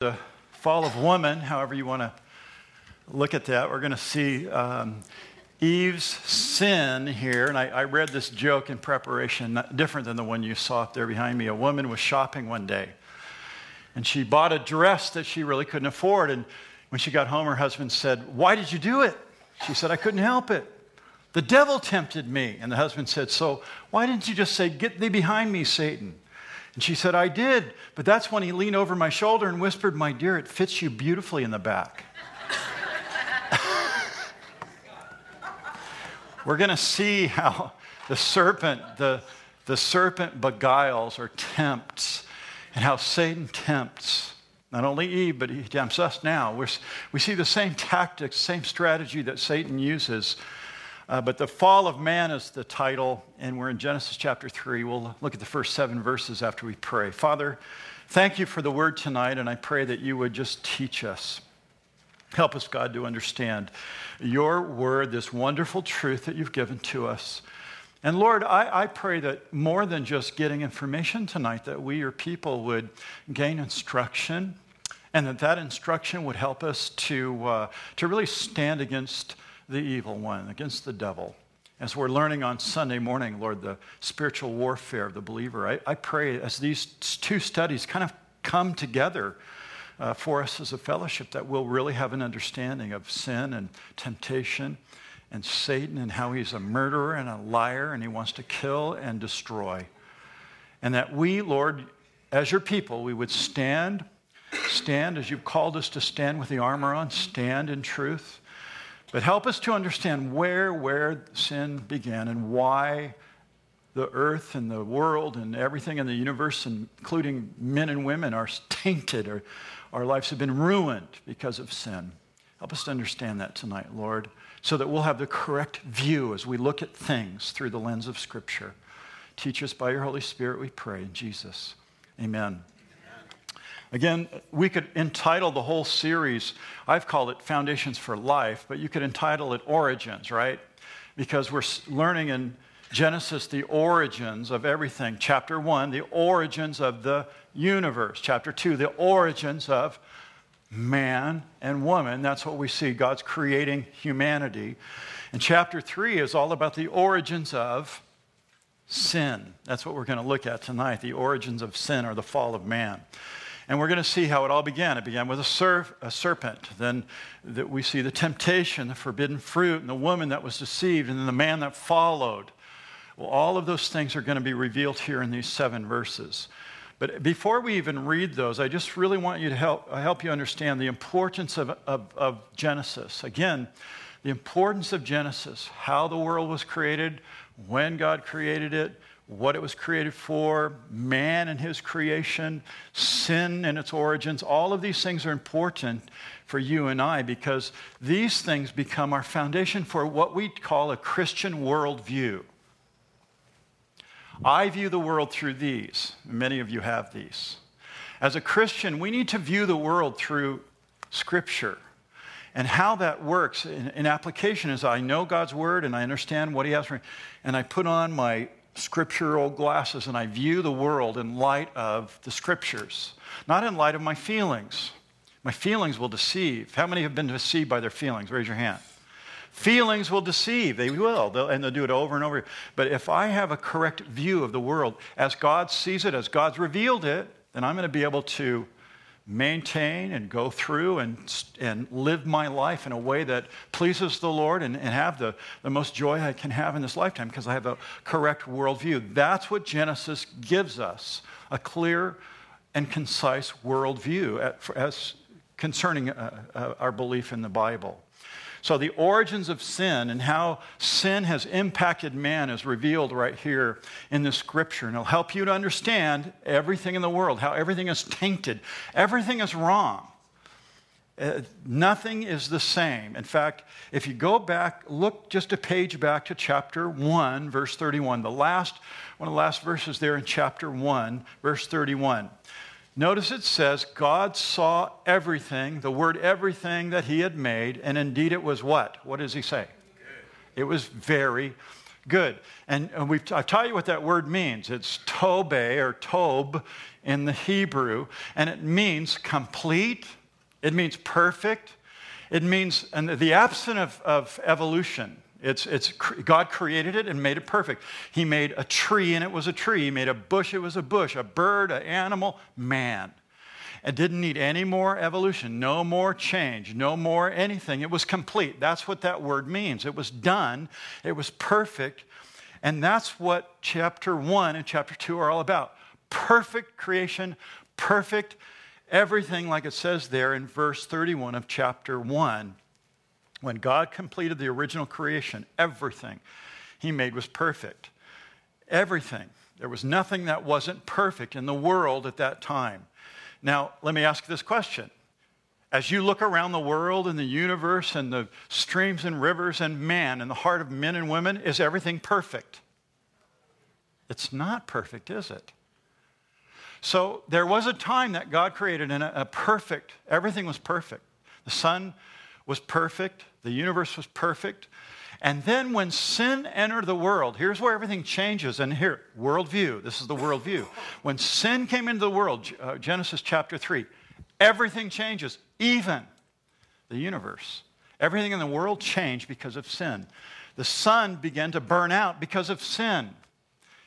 the fall of woman, however you want to look at that, we're going to see um, Eve's sin here. And I, I, read this joke in preparation, different than the one you saw up there behind me. A woman was shopping one day, and she bought a dress that she really couldn't afford. And when she got home, her husband said, Why did you do it? She said, I couldn't help it. The devil tempted me. And the husband said, So why didn't you just say, Get thee behind me, Satan? And she said, I did. But that's when he leaned over my shoulder and whispered, My dear, it fits you beautifully in the back. We're going to see how the serpent, the, the serpent beguiles or tempts, and how Satan tempts not only Eve, but he tempts us now. We're, we see the same tactics, same strategy that Satan uses uh, but the fall of man is the title, and we're in Genesis chapter 3. We'll look at the first seven verses after we pray. Father, thank you for the word tonight, and I pray that you would just teach us. Help us, God, to understand your word, this wonderful truth that you've given to us. And Lord, I, I, pray that more than just getting information tonight, that we, your people, would gain instruction, and that that instruction would help us to, uh, to really stand against the evil one, against the devil. As we're learning on Sunday morning, Lord, the spiritual warfare of the believer, I, I pray as these two studies kind of come together uh, for us as a fellowship that we'll really have an understanding of sin and temptation and Satan and how he's a murderer and a liar and he wants to kill and destroy. And that we, Lord, as your people, we would stand, stand as you've called us to stand with the armor on, stand in truth but help us to understand where, where sin began and why the earth and the world and everything in the universe, including men and women, are tainted or our lives have been ruined because of sin. Help us to understand that tonight, Lord, so that we'll have the correct view as we look at things through the lens of Scripture. Teach us by your Holy Spirit, we pray in Jesus. Amen. Again, we could entitle the whole series, I've called it Foundations for Life, but you could entitle it Origins, right? Because we're learning in Genesis the origins of everything. Chapter 1, the origins of the universe. Chapter 2, the origins of man and woman. That's what we see. God's creating humanity. And chapter 3 is all about the origins of sin. That's what we're going to look at tonight the origins of sin or the fall of man. And we're going to see how it all began. It began with a, serf, a serpent. Then that we see the temptation, the forbidden fruit, and the woman that was deceived, and then the man that followed. Well, all of those things are going to be revealed here in these seven verses. But before we even read those, I just really want you to help, uh, help you understand the importance of, of, of Genesis. Again, the importance of Genesis, how the world was created, when God created it, what it was created for, man and his creation, sin and its origins. All of these things are important for you and I because these things become our foundation for what we call a Christian worldview. I view the world through these. Many of you have these. As a Christian, we need to view the world through Scripture. And how that works in, in application is I know God's Word and I understand what He has for me, and I put on my scriptural glasses and I view the world in light of the scriptures, not in light of my feelings. My feelings will deceive. How many have been deceived by their feelings? Raise your hand. Feelings will deceive. They will, they'll, and they'll do it over and over. But if I have a correct view of the world as God sees it, as God's revealed it, then I'm going to be able to maintain and go through and, and live my life in a way that pleases the Lord and, and have the, the most joy I can have in this lifetime because I have a correct worldview. That's what Genesis gives us a clear and concise worldview as concerning uh, uh, our belief in the Bible. So, the origins of sin and how sin has impacted man is revealed right here in the scripture. And it'll help you to understand everything in the world, how everything is tainted, everything is wrong. Uh, nothing is the same. In fact, if you go back, look just a page back to chapter 1, verse 31, the last, one of the last verses there in chapter 1, verse 31. Notice it says, God saw everything, the word everything that he had made, and indeed it was what? What does he say? It was very Good. And, and we've, I've taught you what that word means. It's tobe or tob in the Hebrew, and it means complete, it means perfect, it means and the absence of, of evolution. It's, it's, God created it and made it perfect. He made a tree and it was a tree. He made a bush, it was a bush, a bird, an animal, man. It didn't need any more evolution, no more change, no more anything. It was complete. That's what that word means. It was done, it was perfect. And that's what chapter one and chapter two are all about perfect creation, perfect everything, like it says there in verse 31 of chapter one. When God completed the original creation, everything he made was perfect. Everything. There was nothing that wasn't perfect in the world at that time. Now, let me ask this question. As you look around the world and the universe and the streams and rivers and man and the heart of men and women, is everything perfect? It's not perfect, is it? So there was a time that God created in a, a perfect, everything was perfect. The sun was perfect, the universe was perfect. And then when sin entered the world, here's where everything changes. And here, worldview, this is the worldview. When sin came into the world, uh, Genesis chapter 3, everything changes, even the universe. Everything in the world changed because of sin. The sun began to burn out because of sin.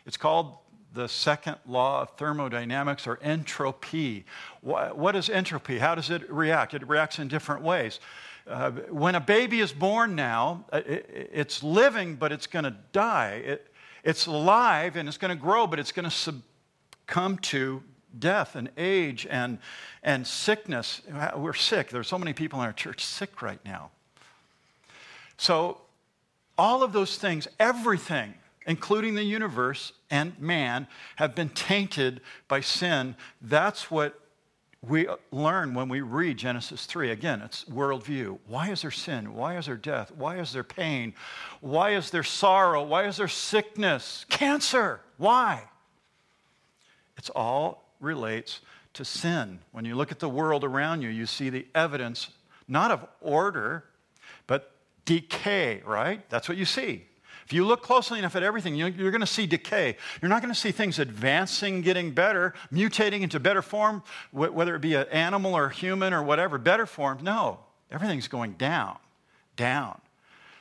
It's called the second law of thermodynamics or entropy. What is entropy? How does it react? It reacts in different ways. Uh, when a baby is born now, uh, it, it's living, but it's going to die. It, it's alive and it's going to grow, but it's going to succumb to death and age and, and sickness. We're sick. There's so many people in our church sick right now. So, all of those things, everything, including the universe and man, have been tainted by sin. That's what we learn when we read Genesis 3. Again, it's worldview. Why is there sin? Why is there death? Why is there pain? Why is there sorrow? Why is there sickness? Cancer? Why? It's all relates to sin. When you look at the world around you, you see the evidence not of order, but decay, right? That's what you see. If you look closely enough at everything, you're going to see decay. You're not going to see things advancing, getting better, mutating into better form, whether it be an animal or human or whatever, better form. No, everything's going down, down.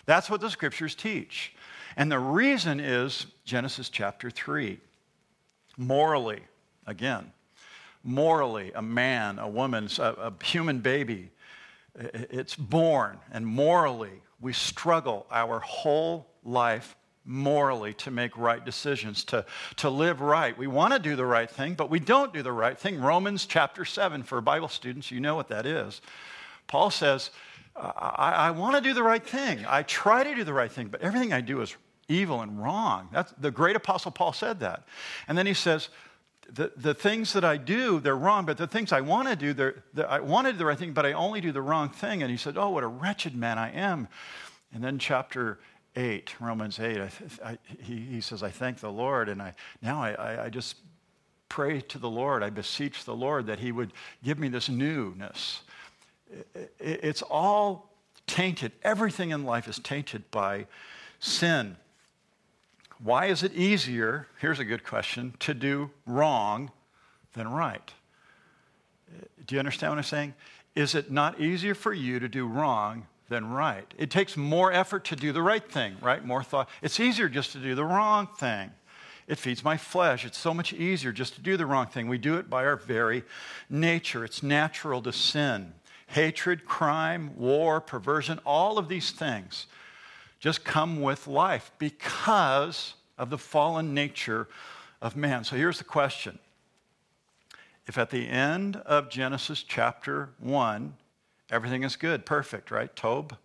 That's what the scriptures teach. And the reason is Genesis chapter 3. Morally, again, morally, a man, a woman, a, a human baby, it's born, and morally, we struggle our whole life morally to make right decisions, to, to live right. We want to do the right thing, but we don't do the right thing. Romans chapter 7, for Bible students, you know what that is. Paul says, I, I want to do the right thing. I try to do the right thing, but everything I do is evil and wrong. That's, the great apostle Paul said that. And then he says, the, the things that I do, they're wrong, but the things I want to do, they're, they're, I want to do the right thing, but I only do the wrong thing. And he said, Oh, what a wretched man I am. And then chapter 8, Romans 8, I, I, he, he, says, I thank the Lord, and I, now I, I just pray to the Lord. I beseech the Lord that he would give me this newness. It, it, it's all tainted. Everything in life is tainted by sin. Why is it easier, here's a good question, to do wrong than right? Do you understand what I'm saying? Is it not easier for you to do wrong than right. It takes more effort to do the right thing, right? More thought. It's easier just to do the wrong thing. It feeds my flesh. It's so much easier just to do the wrong thing. We do it by our very nature. It's natural to sin. Hatred, crime, war, perversion, all of these things just come with life because of the fallen nature of man. So here's the question If at the end of Genesis chapter 1, Everything is good, perfect, right? Tob,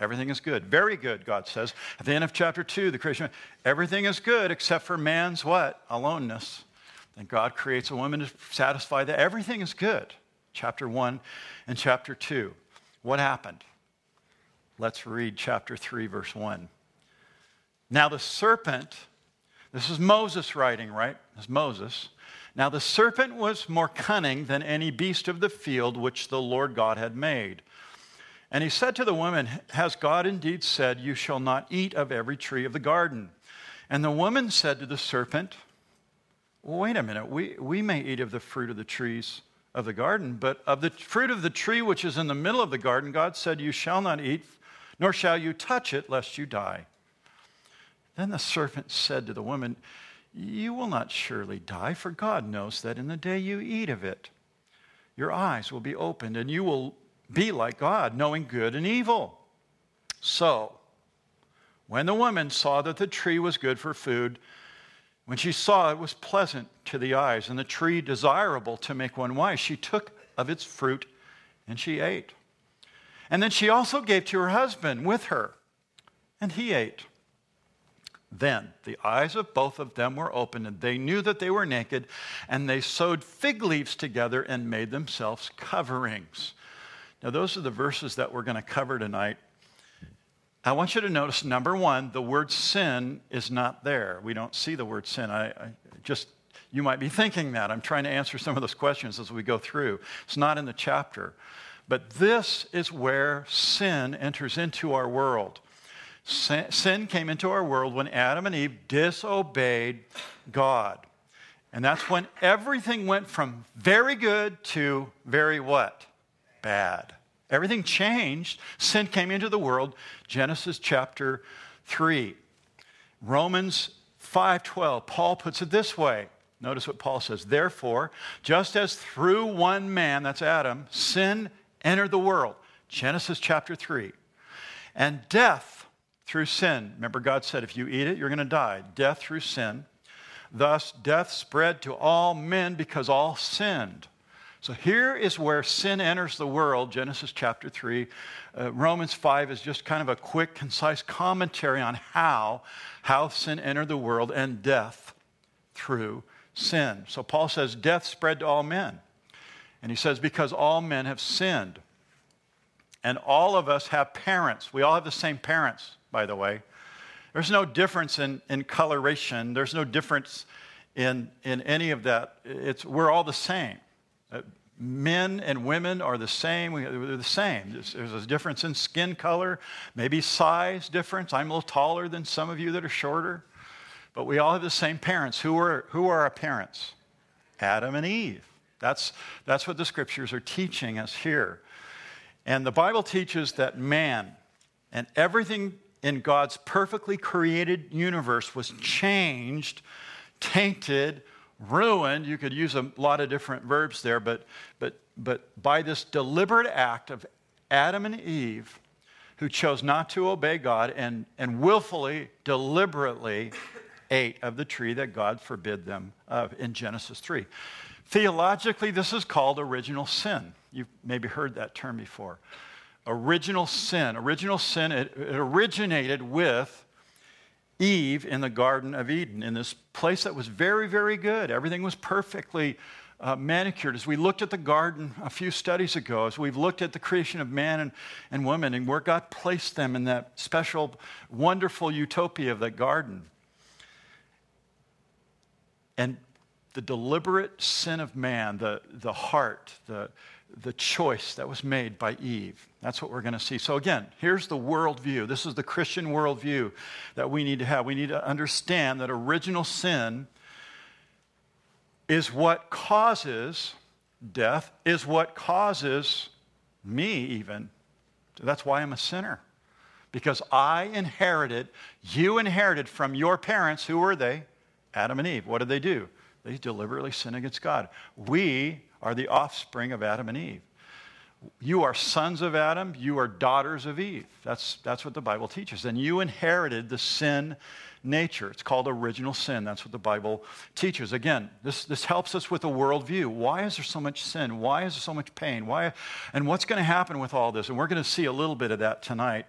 everything is good. Very good, God says. At the end of chapter 2, the creation, everything is good except for man's what? Aloneness. Then God creates a woman to satisfy that. Everything is good. Chapter 1 and chapter 2. What happened? Let's read chapter 3, verse 1. Now the serpent, this is Moses writing, right? This is Moses. Now the serpent was more cunning than any beast of the field which the Lord God had made. And he said to the woman, Has God indeed said, You shall not eat of every tree of the garden? And the woman said to the serpent, Wait a minute, we, we may eat of the fruit of the trees of the garden, but of the fruit of the tree which is in the middle of the garden, God said, You shall not eat, nor shall you touch it, lest you die. Then the serpent said to the woman, You will not surely die, for God knows that in the day you eat of it, your eyes will be opened, and you will be like God, knowing good and evil. So, when the woman saw that the tree was good for food, when she saw it was pleasant to the eyes and the tree desirable to make one wise, she took of its fruit and she ate. And then she also gave to her husband with her, and he ate. Then the eyes of both of them were opened, and they knew that they were naked, and they sewed fig leaves together and made themselves coverings. Now, those are the verses that we're going to cover tonight. I want you to notice number one, the word sin is not there. We don't see the word sin. I, I, just, you might be thinking that. I'm trying to answer some of those questions as we go through. It's not in the chapter. But this is where sin enters into our world. Sin, came into our world when Adam and Eve disobeyed God. And that's when everything went from very good to very what? Bad. Everything changed. Sin came into the world. Genesis chapter 3. Romans 5:12. Paul puts it this way. Notice what Paul says. Therefore, just as through one man, that's Adam, sin entered the world. Genesis chapter 3. And death through sin. Remember, God said, if you eat it, you're going to die. Death through sin. Thus, death spread to all men because all sinned. So here is where sin enters the world, Genesis chapter 3. Uh, Romans 5 is just kind of a quick, concise commentary on how, how sin entered the world and death through sin. So Paul says, Death spread to all men. And he says, Because all men have sinned. And all of us have parents. We all have the same parents, by the way. There's no difference in, in coloration, there's no difference in, in any of that. It's, we're all the same. Uh, men and women are the same. They're the same. There's, there's, a difference in skin color, maybe size difference. I'm a little taller than some of you that are shorter. But we all have the same parents. Who are, who are our parents? Adam and Eve. That's, that's what the scriptures are teaching us here. And the Bible teaches that man and everything in God's perfectly created universe was changed, tainted, ruined. You could use a lot of different verbs there, but, but, but by this deliberate act of Adam and Eve, who chose not to obey God and, and willfully, deliberately ate of the tree that God forbid them of in Genesis 3. Theologically, this is called original sin. You've maybe heard that term before. Original sin. Original sin, it, it originated with Eve in the Garden of Eden, in this place that was very, very good. Everything was perfectly uh, manicured. As we looked at the garden a few studies ago, as we've looked at the creation of man and, and woman and where God placed them in that special, wonderful utopia of that garden. And the deliberate sin of man, the, the heart, the, the choice that was made by Eve. That's what we're going to see. So, again, here's the worldview. This is the Christian worldview that we need to have. We need to understand that original sin is what causes death, is what causes me, even. That's why I'm a sinner. Because I inherited, you inherited from your parents. Who were they? Adam and Eve. What did they do? They deliberately sinned against God. We are the offspring of Adam and Eve. You are sons of Adam, you are daughters of Eve. That's, that's what the Bible teaches. And you inherited the sin nature. It's called original sin. That's what the Bible teaches. Again, this, this helps us with a worldview. Why is there so much sin? Why is there so much pain? Why, and what's going to happen with all this? And we're going to see a little bit of that tonight.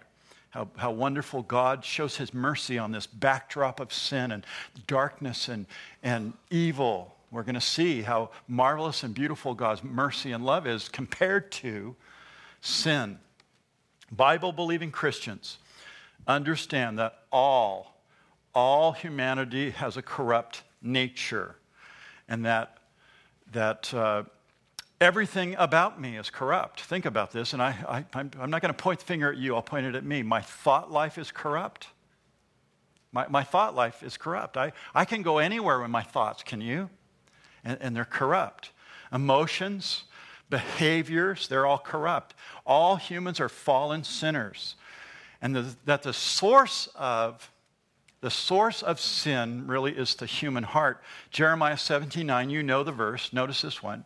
How, how wonderful God shows his mercy on this backdrop of sin and darkness and, and evil we're going to see how marvelous and beautiful God's mercy and love is compared to sin. Bible believing Christians understand that all, all humanity has a corrupt nature and that, that uh, everything about me is corrupt. Think about this, and I, I, I'm not going to point the finger at you, I'll point it at me. My thought life is corrupt. My, my thought life is corrupt. I, I can go anywhere with my thoughts, can you? And, and they're corrupt. Emotions, behaviors, they're all corrupt. All humans are fallen sinners. And the, that the source of the source of sin really is the human heart. Jeremiah 79, you know the verse. Notice this one.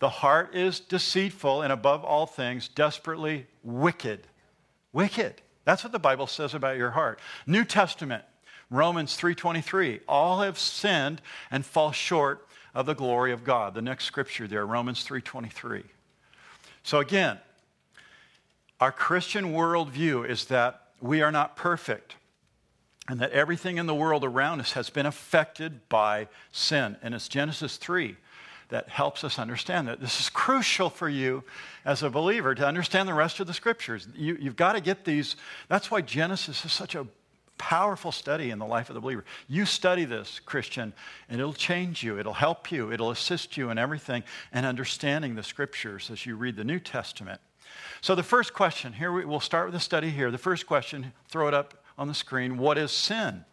The heart is deceitful and above all things, desperately wicked. Wicked. That's what the Bible says about your heart. New Testament, Romans 3:23, all have sinned and fall short of the glory of God. The next scripture there, Romans 3:23. So again, our Christian worldview is that we are not perfect and that everything in the world around us has been affected by sin. And it's Genesis 3 that helps us understand that. This is crucial for you as a believer to understand the rest of the scriptures. You, have got to get these. That's why Genesis is such a powerful study in the life of the believer. You study this, Christian, and it'll change you, it'll help you, it'll assist you in everything and understanding the scriptures as you read the New Testament. So, the first question here, we, we'll start with the study here. The first question, throw it up on the screen. What is sin?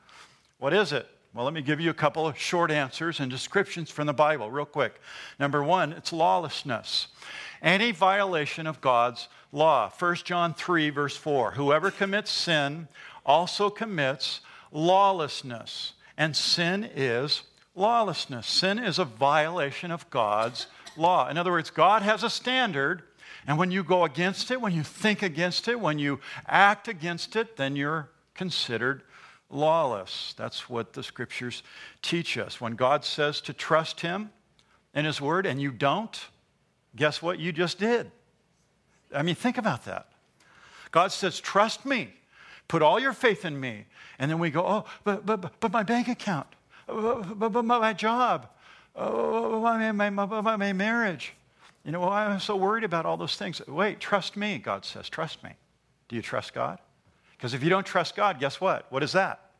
What is it? Well, let me give you a couple of short answers and descriptions from the Bible, real quick. Number one, it's lawlessness. Any violation of God's law. 1 John 3, verse 4. Whoever commits sin also commits lawlessness. And sin is lawlessness. Sin is a violation of God's law. In other words, God has a standard, and when you go against it, when you think against it, when you act against it, then you're considered lawless. That's what the scriptures teach us. When God says to trust Him in His Word and you don't, guess what you just did? I mean, think about that. God says, Trust me, put all your faith in me. And then we go, Oh, but, but, but my bank account, but, but, but my job, oh, my, my, my, my marriage. You know, I'm so worried about all those things. Wait, trust me, God says, Trust me. Do you trust God? Because if you don't trust God, guess what? What is that?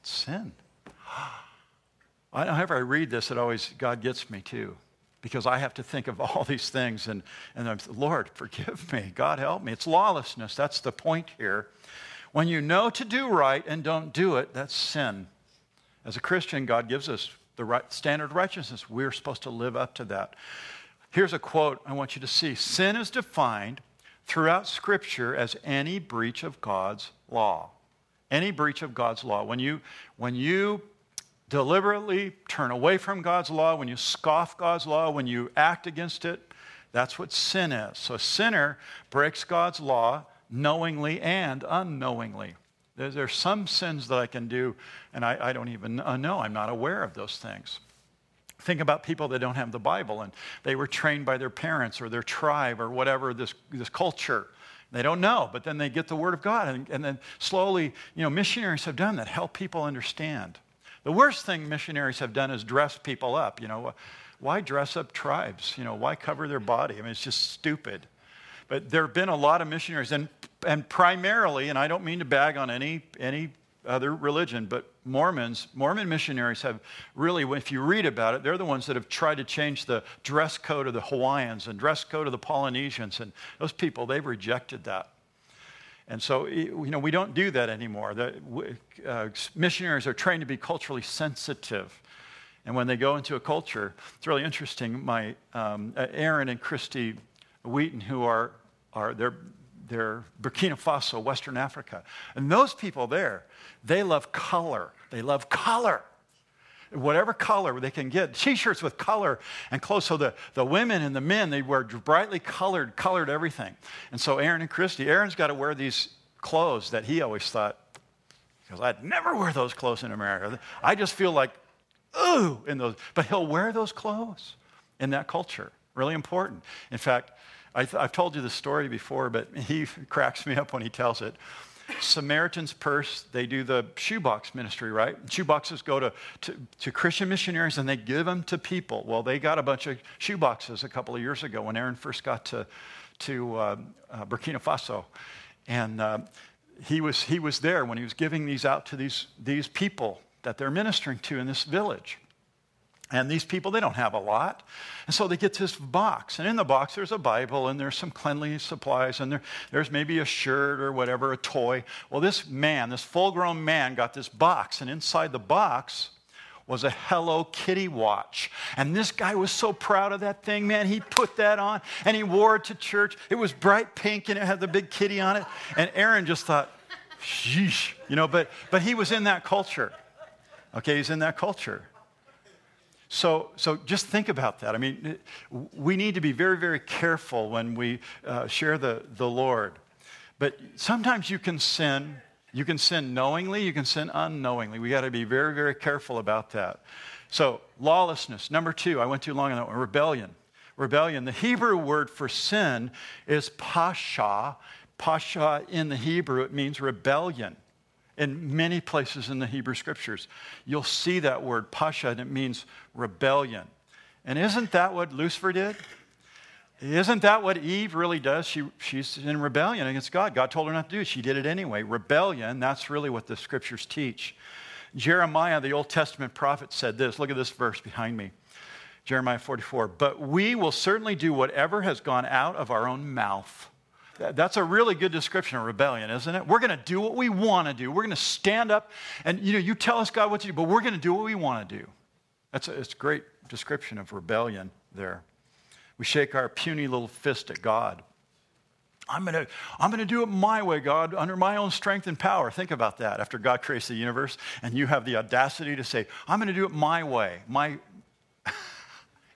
It's sin. Whenever I read this, it always, God gets me too. Because I have to think of all these things and, and I'm, Lord, forgive me. God help me. It's lawlessness. That's the point here. When you know to do right and don't do it, that's sin. As a Christian, God gives us the right standard of righteousness. We're supposed to live up to that. Here's a quote I want you to see Sin is defined throughout Scripture as any breach of God's law. Any breach of God's law. When you, when you deliberately turn away from God's law, when you scoff God's law, when you act against it, that's what sin is. So a sinner breaks God's law knowingly and unknowingly. There's, there's some sins that I can do, and I, I don't even uh, know. I'm not aware of those things. Think about people that don't have the Bible and they were trained by their parents or their tribe or whatever, this, this culture. They don't know, but then they get the Word of God. And, and then slowly, you know, missionaries have done that, help people understand. The worst thing missionaries have done is dress people up. You know, why dress up tribes? You know, why cover their body? I mean, it's just stupid. But there have been a lot of missionaries, and, and primarily, and I don't mean to bag on any, any other religion, but Mormons, Mormon missionaries have really, if you read about it, they're the ones that have tried to change the dress code of the Hawaiians and dress code of the Polynesians. And those people, they've rejected that. And so, you know, we don't do that anymore. The, uh, missionaries are trained to be culturally sensitive. And when they go into a culture, it's really interesting. My um, Aaron and Christy Wheaton, who are, are they're, they're Burkina Faso, Western Africa. And those people there, they love color. They love color. Whatever color they can get. T shirts with color and clothes. So the, the women and the men, they wear brightly colored, colored everything. And so Aaron and Christy, Aaron's got to wear these clothes that he always thought, because I'd never wear those clothes in America. I just feel like, ooh, in those. But he'll wear those clothes in that culture. Really important. In fact, I have told you the story before, but he cracks me up when he tells it. Samaritan's Purse, they do the shoebox ministry, right? Shoeboxes go to, to, to, Christian missionaries and they give them to people. Well, they got a bunch of shoeboxes a couple of years ago when Aaron first got to, to uh, uh, Burkina Faso. And uh, he, was, he was there when he was giving these out to these, these people that they're ministering to in this village. And these people, they don't have a lot. And so they get this box. And in the box, there's a Bible and there's some cleanliness supplies and there, there's maybe a shirt or whatever, a toy. Well, this man, this full grown man, got this box. And inside the box was a Hello Kitty watch. And this guy was so proud of that thing, man. He put that on and he wore it to church. It was bright pink and it had the big kitty on it. And Aaron just thought, sheesh, you know, but, but he was in that culture. Okay, he's in that culture. So, so just think about that. I mean, we need to be very, very careful when we uh, share the, the Lord. But sometimes you can sin. You can sin knowingly, you can sin unknowingly. We got to be very, very careful about that. So, lawlessness. Number two, I went too long on that one. Rebellion. Rebellion. The Hebrew word for sin is pasha. Pasha in the Hebrew, it means rebellion in many places in the Hebrew scriptures. You'll see that word, pasha, and it means rebellion. And isn't that what Lucifer did? Isn't that what Eve really does? She, she's in rebellion against God. God told her not to do it. She did it anyway. Rebellion, that's really what the scriptures teach. Jeremiah, the Old Testament prophet, said this. Look at this verse behind me Jeremiah 44. But we will certainly do whatever has gone out of our own mouth. That's a really good description of rebellion, isn't it? We're going to do what we want to do. We're going to stand up and, you know, you tell us, God, what to do, but we're going to do what we want to do. That's a, it's a great description of rebellion there. We shake our puny little fist at God. I'm going to I'm going to do it my way, God, under my own strength and power. Think about that after God creates the universe and you have the audacity to say, I'm going to do it my way. My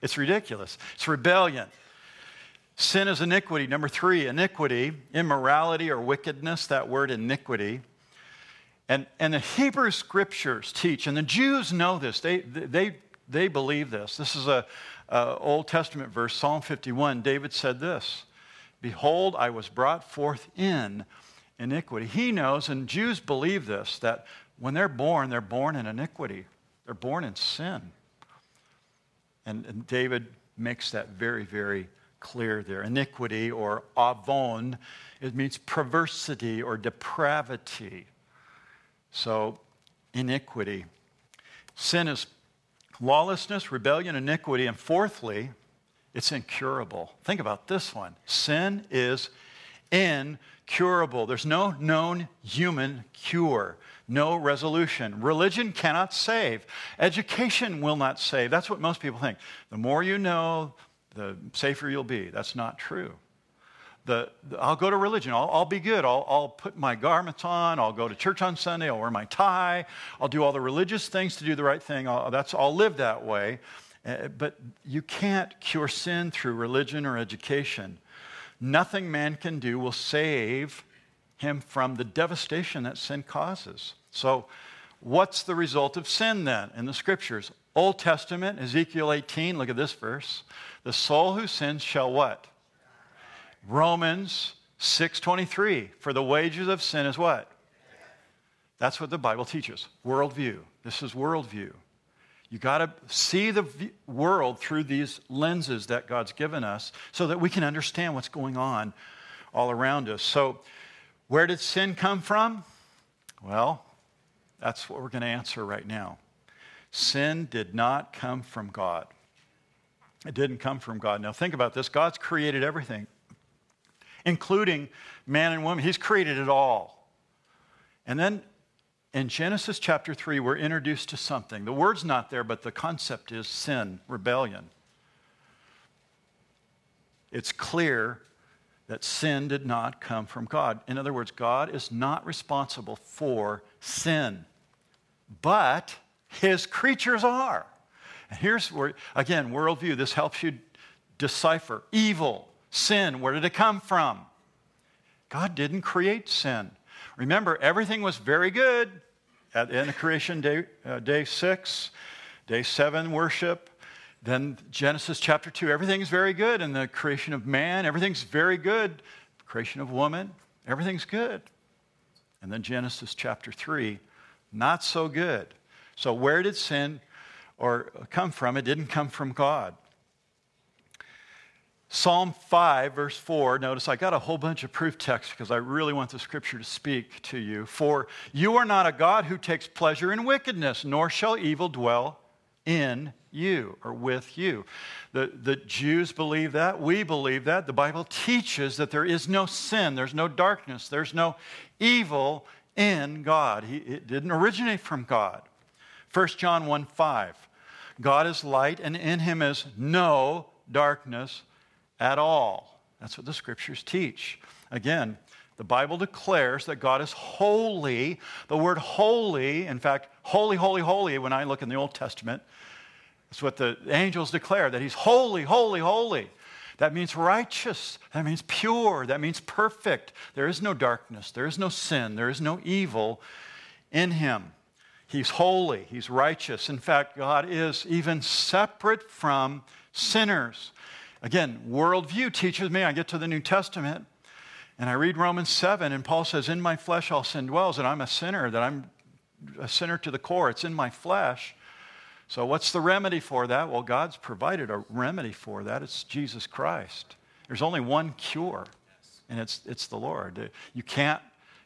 It's ridiculous. It's rebellion. Sin is iniquity. Number three, iniquity, immorality or wickedness, that word iniquity. And, and the Hebrew scriptures teach, and the Jews know this, they, they, they believe this. This is a, a Old Testament verse, Psalm 51. David said this Behold, I was brought forth in iniquity. He knows, and Jews believe this, that when they're born, they're born in iniquity, they're born in sin. And, and David makes that very, very clear there. Iniquity or avon, it means perversity or depravity. So, iniquity. Sin is lawlessness, rebellion, iniquity, and fourthly, it's incurable. Think about this one sin is incurable. There's no known human cure, no resolution. Religion cannot save, education will not save. That's what most people think. The more you know, the safer you'll be. That's not true. The, the, I'll go to religion. I'll, I'll be good. I'll, I'll, put my garments on. I'll go to church on Sunday. I'll wear my tie. I'll do all the religious things to do the right thing. I'll, that's, I'll live that way. Uh, but you can't cure sin through religion or education. Nothing man can do will save him from the devastation that sin causes. So, what's the result of sin then in the scriptures? Old Testament, Ezekiel 18, look at this verse. The soul who sins shall what? Romans 6:23. For the wages of sin is what? That's what the Bible teaches. Worldview. This is worldview. You got to see the world through these lenses that God's given us so that we can understand what's going on all around us. So, where did sin come from? Well, that's what we're going to answer right now. Sin did not come from God. It didn't come from God. Now, think about this God's created everything, including man and woman. He's created it all. And then in Genesis chapter 3, we're introduced to something. The word's not there, but the concept is sin, rebellion. It's clear that sin did not come from God. In other words, God is not responsible for sin, but his creatures are. And here's where, again, worldview. This helps you decipher evil, sin. Where did it come from? God didn't create sin. Remember, everything was very good at the end of creation, day, uh, day six, day seven, worship. Then Genesis chapter 2, everything's very good. in the creation of man, everything's very good. Creation of woman, everything's good. And then Genesis chapter 3, not so good. So, where did sin or come from. It didn't come from God. Psalm 5, verse 4, notice I got a whole bunch of proof texts because I really want the scripture to speak to you. For you are not a God who takes pleasure in wickedness, nor shall evil dwell in you or with you. The, the Jews believe that. We believe that. The Bible teaches that there is no sin, there's no darkness, there's no evil in God. He, it didn't originate from God. 1 John 1 5. God is light, and in him is no darkness at all. That's what the scriptures teach. Again, the Bible declares that God is holy. The word holy, in fact, holy, holy, holy, when I look in the Old Testament, that's what the angels declare that He's holy, holy, holy. That means righteous. That means pure. That means perfect. There is no darkness. There is no sin. There is no evil in Him. He's holy. He's righteous. In fact, God is even separate from sinners. Again, worldview teaches me, I get to the New Testament, and I read Romans 7, and Paul says, In my flesh all sin dwells, and I'm a sinner, that I'm a sinner to the core. It's in my flesh. So, what's the remedy for that? Well, God's provided a remedy for that. It's Jesus Christ. There's only one cure, and it's, it's the Lord. You can't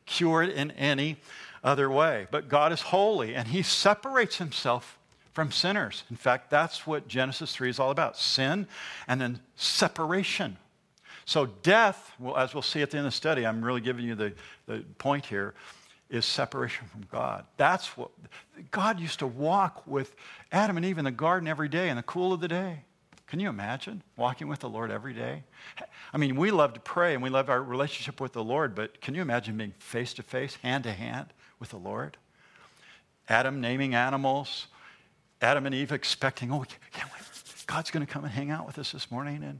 cure it in any other way. But God is holy, and He separates Himself from sinners. In fact, that's what Genesis 3 is all about sin and then separation so, death, well, as we'll see at the end of the study, I'm really giving you the, the point here, is separation from God. That's what God used to walk with Adam and Eve in the garden every day in the cool of the day. Can you imagine walking with the Lord every day? I mean, we love to pray and we love our relationship with the Lord, but can you imagine being face to face, hand to hand with the Lord? Adam naming animals, Adam and Eve expecting, oh, God's going to come and hang out with us this morning. And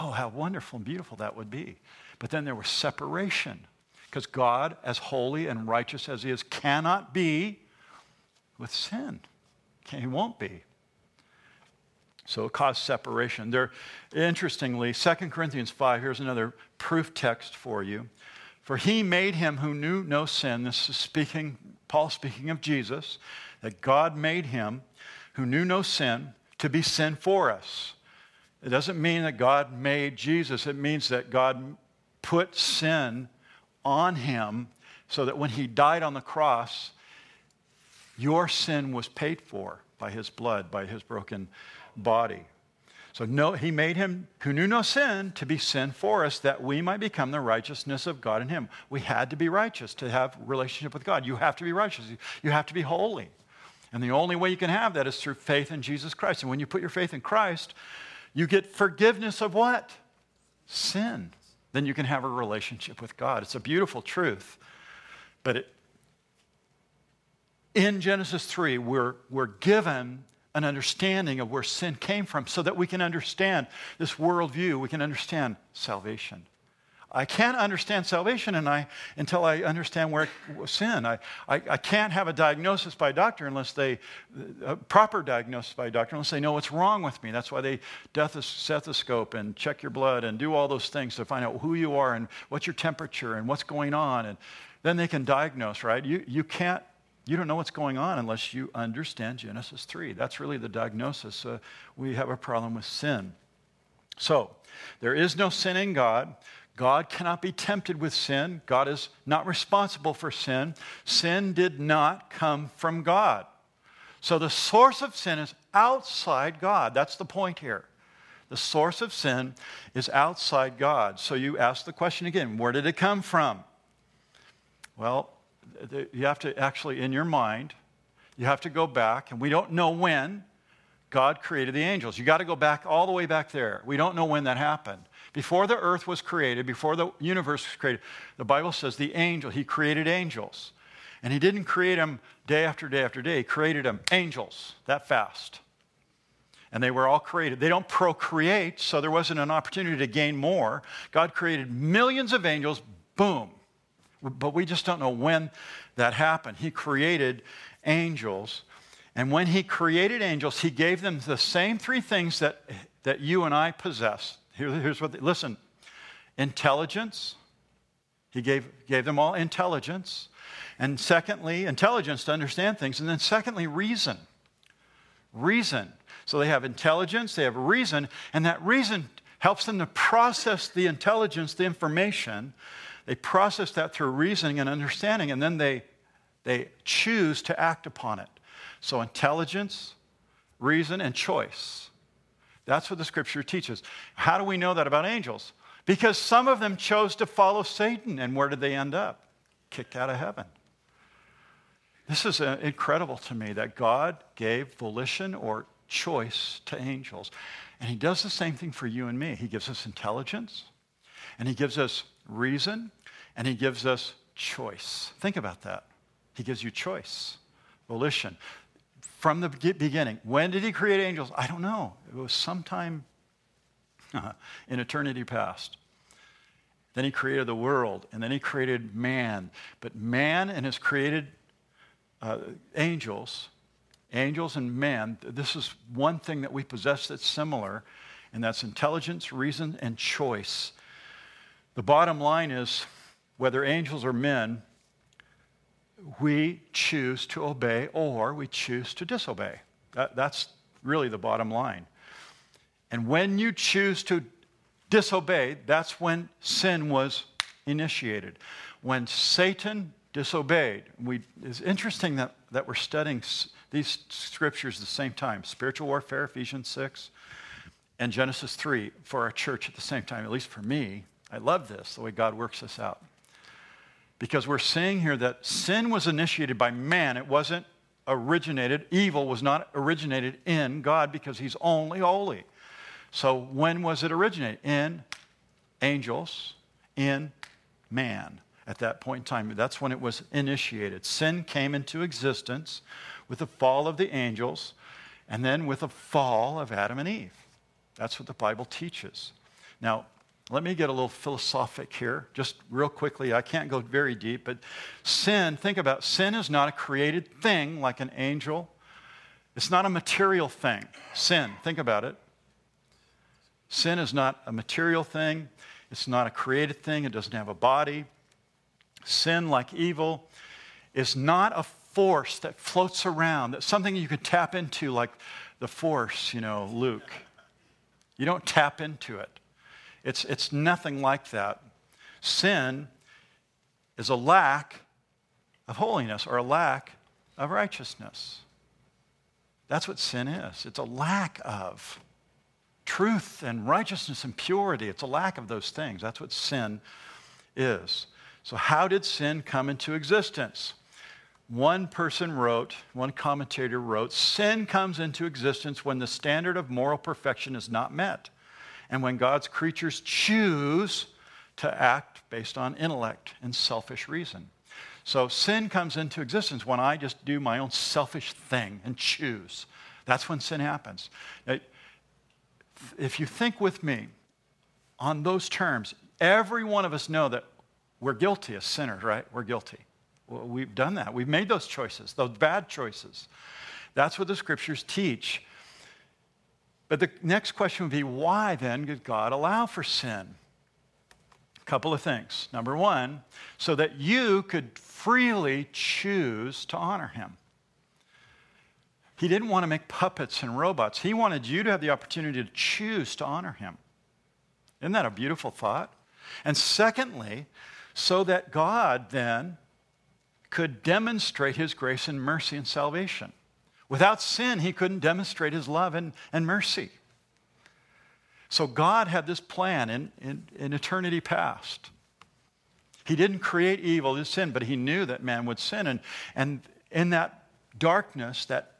Oh, how wonderful and beautiful that would be. But then there was separation because God, as holy and righteous as He is, cannot be with sin. He won't be. So it caused separation. There, interestingly, 2 Corinthians 5, here's another proof text for you. For he made him who knew no sin, this is speaking, Paul speaking of Jesus, that God made him who knew no sin to be sin for us it doesn't mean that God made Jesus, it means that God put sin on him so that when he died on the cross, your sin was paid for by his blood, by his broken body. So no, he made him who knew no sin to be sin for us that we might become the righteousness of God in him. We had to be righteous to have relationship with God. You have to be righteous. You have to be holy. And the only way you can have that is through faith in Jesus Christ. And when you put your faith in Christ, you get forgiveness of what? Sin. Then you can have a relationship with God. It's a beautiful truth. But it, in Genesis 3, we're, we're given an understanding of where sin came from so that we can understand this worldview, we can understand salvation. I can't understand salvation and I, until I understand where sin. I, I, I, can't have a diagnosis by a doctor unless they, a proper diagnosis by a doctor, unless they know what's wrong with me. That's why they death stethoscope and check your blood and do all those things to find out who you are and what's your temperature and what's going on. And then they can diagnose, right? You, you can't, you don't know what's going on unless you understand Genesis 3. That's really the diagnosis. Uh, we have a problem with sin. So, there is no sin in God. God cannot be tempted with sin. God is not responsible for sin. Sin did not come from God. So the source of sin is outside God. That's the point here. The source of sin is outside God. So you ask the question again where did it come from? Well, you have to actually, in your mind, you have to go back, and we don't know when God created the angels. You got to go back all the way back there. We don't know when that happened. Before the earth was created, before the universe was created, the Bible says the angel, he created angels. And he didn't create them day after day after day, he created them angels that fast. And they were all created. They don't procreate, so there wasn't an opportunity to gain more. God created millions of angels, boom. But we just don't know when that happened. He created angels. And when he created angels, he gave them the same three things that, that you and I possess here, here's what, they, listen intelligence. He gave, gave them all intelligence. And secondly, intelligence to understand things. And then secondly, reason. Reason. So they have intelligence, they have reason, and that reason helps them to process the intelligence, the information. They process that through reasoning and understanding, and then they, they choose to act upon it. So intelligence, reason, and choice. That's what the scripture teaches. How do we know that about angels? Because some of them chose to follow Satan, and where did they end up? Kicked out of heaven. This is uh, incredible to me that God gave volition or choice to angels. And He does the same thing for you and me. He gives us intelligence, and He gives us reason, and He gives us choice. Think about that. He gives you choice, volition. From the beginning, when did He create angels? I don't know. It was sometime in eternity past. Then He created the world, and then He created man. But man and His created uh, angels, angels and men, this is one thing that we possess that's similar, and that's intelligence, reason, and choice. The bottom line is whether angels or men, we choose to obey or we choose to disobey. That, that's really the bottom line. And when you choose to disobey, that's when sin was initiated. When Satan disobeyed, we, it's interesting that, that we're studying these scriptures at the same time spiritual warfare, Ephesians 6, and Genesis 3 for our church at the same time, at least for me. I love this, the way God works this out. Because we're seeing here that sin was initiated by man, it wasn't originated, evil was not originated in God because he's only holy. So when was it originated? In angels, in man at that point in time. That's when it was initiated. Sin came into existence with the fall of the angels and then with the fall of Adam and Eve. That's what the Bible teaches. Now, let me get a little philosophic here, just real quickly. I can't go very deep, but sin, think about sin is not a created thing like an angel. It's not a material thing. Sin, think about it. Sin is not a material thing. It's not a created thing. It doesn't have a body. Sin, like evil, is not a force that floats around, that's something you could tap into, like the force, you know, Luke. You don't tap into it. It's, it's nothing like that. Sin is a lack of holiness or a lack of righteousness. That's what sin is. It's a lack of truth and righteousness and purity. It's a lack of those things. That's what sin is. So, how did sin come into existence? One person wrote, one commentator wrote, sin comes into existence when the standard of moral perfection is not met and when God's creatures choose to act based on intellect and selfish reason. So sin comes into existence when I just do my own selfish thing and choose. That's when sin happens. If you think with me on those terms, every one of us know that we're guilty as sinners, right? We're guilty. We've done that. We've made those choices, those bad choices. That's what the scriptures teach. But the next question would be why then did God allow for sin? A couple of things. Number one, so that you could freely choose to honor him. He didn't want to make puppets and robots. He wanted you to have the opportunity to choose to honor him. Isn't that a beautiful thought? And secondly, so that God then could demonstrate his grace and mercy and salvation. Without sin, he couldn't demonstrate his love and, and mercy. So God had this plan in, in, in eternity past. He didn't create evil, his sin, but he knew that man would sin. And, and in that darkness, that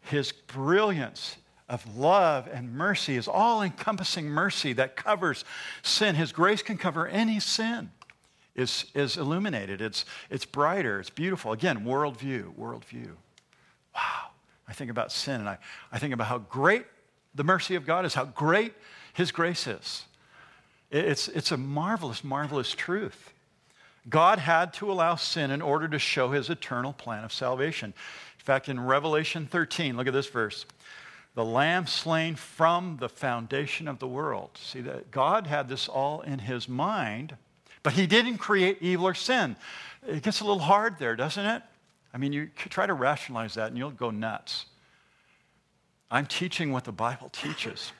his brilliance of love and mercy is all encompassing mercy that covers sin. His grace can cover any sin is, is illuminated. It's, it's brighter. It's beautiful. Again, worldview, worldview. Wow. I think about sin and I, I think about how great the mercy of God is, how great His grace is. It's, it's a marvelous, marvelous truth. God had to allow sin in order to show His eternal plan of salvation. In fact, in Revelation 13, look at this verse the lamb slain from the foundation of the world. See that God had this all in his mind but he didn't create evil or sin. It gets a little hard there, doesn't it? I mean, you try to rationalize that and you'll go nuts. I'm teaching what the Bible teaches.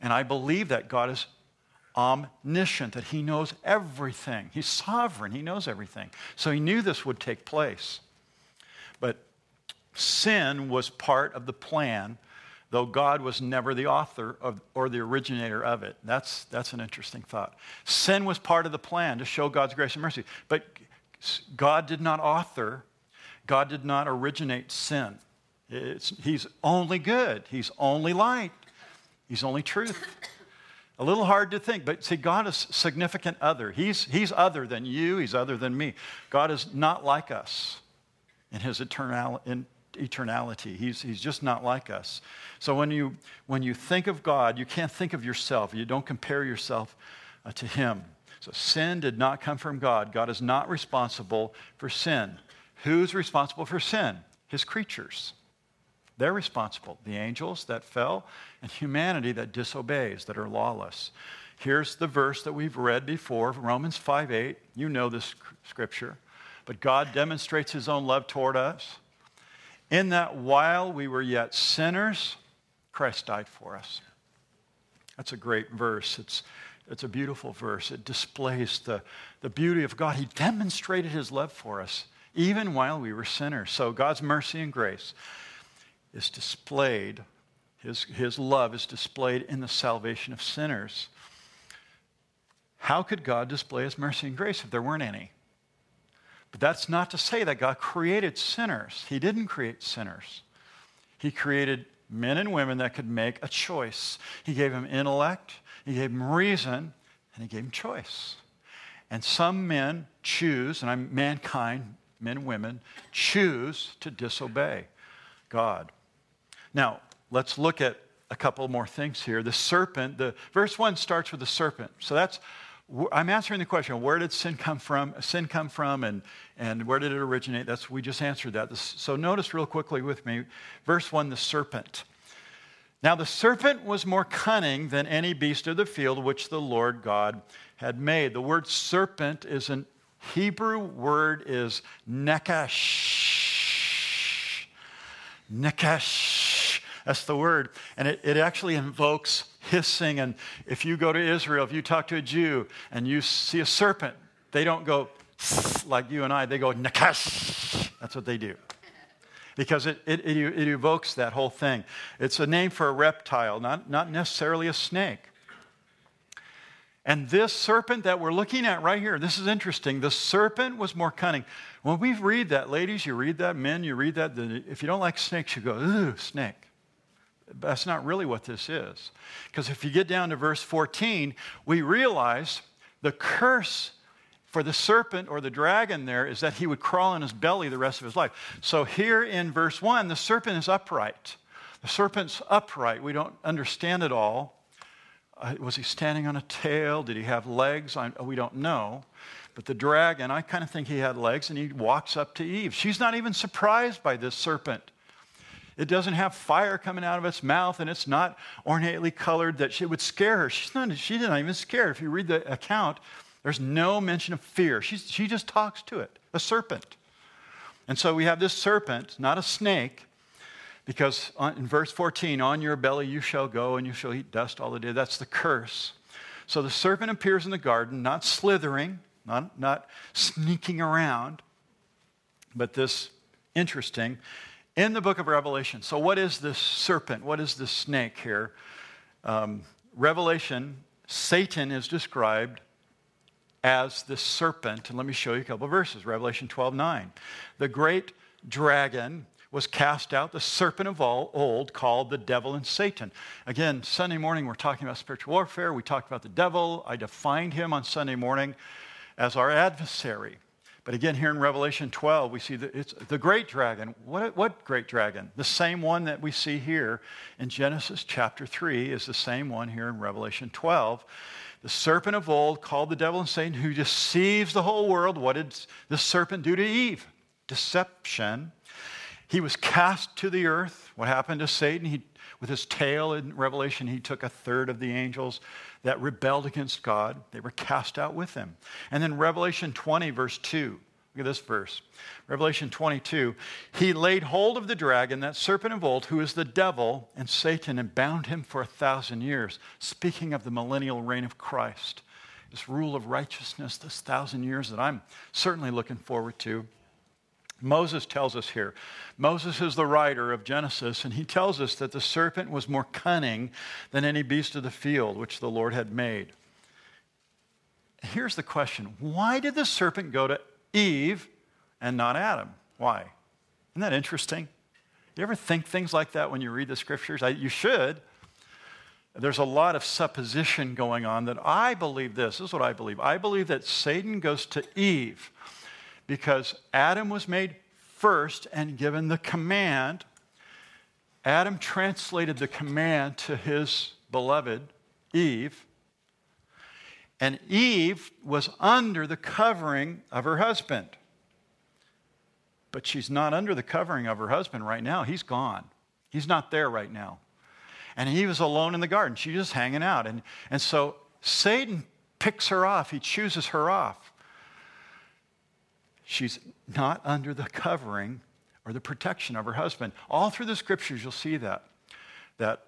And I believe that God is omniscient, that he knows everything. He's sovereign, he knows everything. So he knew this would take place. But sin was part of the plan though God was never the author of, or the originator of it. That's, that's an interesting thought. Sin was part of the plan to show God's grace and mercy, but God did not author, God did not originate sin. It's, he's only good, He's only light, He's only truth. A little hard to think, but see, God is significant other. He's, he's other than you, He's other than me. God is not like us in His eternal, in eternality. He's, he's just not like us. So when you, when you think of God, you can't think of yourself. You don't compare yourself uh, to Him. So sin did not come from God. God is not responsible for sin. Who's responsible for sin? His creatures. They're responsible. The angels that fell and humanity that disobeys, that are lawless. Here's the verse that we've read before, Romans 5 8. You know this scripture. But God demonstrates his own love toward us in that while we were yet sinners, Christ died for us. That's a great verse. It's, it's a beautiful verse. It displays the, the beauty of God. He demonstrated his love for us even while we were sinners. So God's mercy and grace is displayed, his, his love is displayed in the salvation of sinners. How could God display his mercy and grace if there weren't any? But that's not to say that God created sinners. He didn't create sinners. He created men and women that could make a choice. He gave them intellect, He gave them reason, and He gave them choice. And some men choose, and I'm mankind, men and women, choose to disobey God. Now, let's look at a couple more things here. The serpent, the verse 1 starts with the serpent. So that's I'm answering the question, where did sin come from? Sin come from and, and where did it originate? That's we just answered that. So notice real quickly with me, verse 1, the serpent. Now the serpent was more cunning than any beast of the field which the Lord God had made. The word serpent is an Hebrew word is nekash. Nekash. That's the word. And it, it actually invokes hissing. And if you go to Israel, if you talk to a Jew and you see a serpent, they don't go like you and I, they go nakash. That's what they do. Because it, it, it, it evokes that whole thing. It's a name for a reptile, not, not necessarily a snake. And this serpent that we're looking at right here, this is interesting. The serpent was more cunning. When we read that, ladies, you read that, men, you read that, if you don't like snakes, you go, ooh, snake. That's not really what this is. Because if you get down to verse 14, we realize the curse for the serpent or the dragon there is that he would crawl in his belly the rest of his life. So here in verse 1, the serpent is upright. The serpent's upright. We don't understand it all. Was he standing on a tail? Did he have legs? I, we don't know. But the dragon, I kind of think he had legs, and he walks up to Eve. She's not even surprised by this serpent. It doesn't have fire coming out of its mouth, and it's not ornately colored that she would scare her. She's not, she's not even scared. If you read the account, there's no mention of fear. She's, she just talks to it, a serpent. And so we have this serpent, not a snake, because in verse 14, on your belly you shall go and you shall eat dust all the day. That's the curse. So the serpent appears in the garden, not slithering, not, not sneaking around, but this interesting in the book of Revelation. So, what is this serpent? What is this snake here? Um, Revelation, Satan is described as the serpent. And let me show you a couple verses. Revelation 12 9. The great dragon was cast out, the serpent of all old, called the devil and Satan. Again, Sunday morning, we're talking about spiritual warfare. We talked about the devil. I defined him on Sunday morning as our adversary. But again, here in Revelation 12, we see that it's the great dragon. What, what great dragon? The same one that we see here in Genesis chapter 3 is the same one here in Revelation 12. The serpent of old, called the devil and Satan, who deceives the whole world. What did the serpent do to Eve? Deception. He was cast to the earth. What happened to Satan? He, with his tail in Revelation, he took a third of the angels that rebelled against God. They were cast out with him. And then Revelation 20, verse 2. Look at this verse. Revelation 22. He laid hold of the dragon, that serpent of old, who is the devil and Satan, and bound him for a thousand years. Speaking of the millennial reign of Christ, this rule of righteousness, this thousand years that I'm certainly looking forward to. Moses tells us here. Moses is the writer of Genesis, and he tells us that the serpent was more cunning than any beast of the field which the Lord had made. Here's the question Why did the serpent go to Eve and not Adam? Why? Isn't that interesting? You ever think things like that when you read the scriptures? I, you should. There's a lot of supposition going on that I believe this. This is what I believe. I believe that Satan goes to Eve because Adam was made first and given the command. Adam translated the command to his beloved Eve. And Eve was under the covering of her husband. But she's not under the covering of her husband right now. He's gone. He's not there right now. And he was alone in the garden. She's just hanging out. And, and so Satan picks her off, he chooses her off. She's not under the covering or the protection of her husband. All through the scriptures, you'll see that. That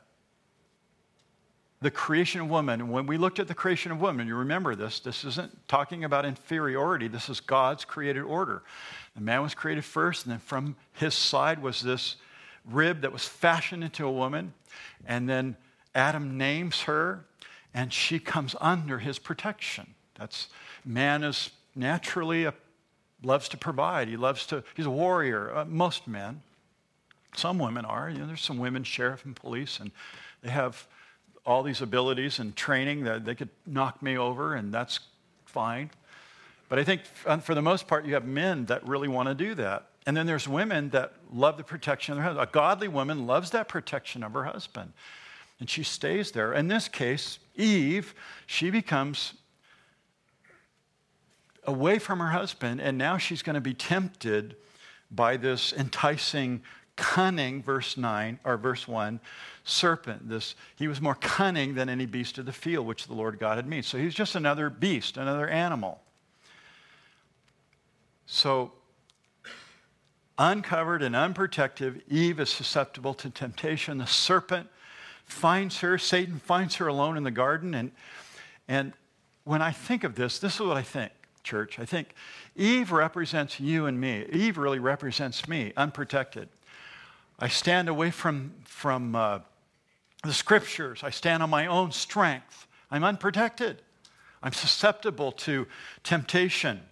the creation of woman, when we looked at the creation of woman, you remember this, this isn't talking about inferiority, this is God's created order. The man was created first, and then from his side was this rib that was fashioned into a woman. And then Adam names her, and she comes under his protection. That's man is naturally a, loves to provide. He loves to. He's a warrior. Uh, most men. Some women are. You know, there's some women sheriff and police, and they have all these abilities and training that they could knock me over, and that's fine. But I think for the most part, you have men that really want to do that. And then there's women that love the protection of their husband. A godly woman loves that protection of her husband. And she stays there. In this case, Eve, she becomes away from her husband, and now she's going to be tempted by this enticing, cunning, verse 9, or verse 1, serpent. This, he was more cunning than any beast of the field which the Lord God had made. So he's just another beast, another animal. So, uncovered and unprotected, Eve is susceptible to temptation. The serpent finds her, Satan finds her alone in the garden. And, and when I think of this, this is what I think, church. I think Eve represents you and me. Eve really represents me, unprotected. I stand away from, from uh, the scriptures, I stand on my own strength. I'm unprotected. I'm susceptible to temptation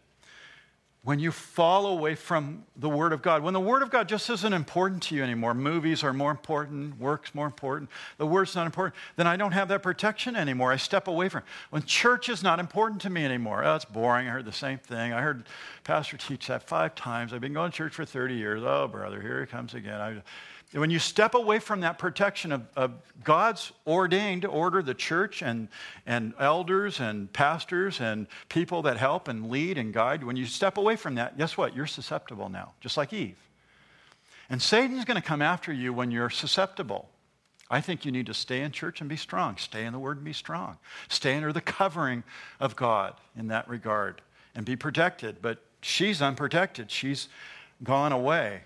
when you fall away from the Word of God, when the Word of God just isn't important to you anymore, movies are more important, work's more important, the Word's not important, then I don't have that protection anymore. I step away from it. When church is not important to me anymore, oh, it's boring. I heard the same thing. I heard Pastor teach that five times. I've been going to church for 30 years. Oh, brother, here he comes again. I, when you step away from that protection of, of, God's ordained order, the church and, and elders and pastors and people that help and lead and guide, when you step away from that, guess what? You're susceptible now, just like Eve. And Satan's going to come after you when you're susceptible. I think you need to stay in church and be strong. Stay in the Word and be strong. Stay under the covering of God in that regard and be protected. But she's unprotected, she's gone away.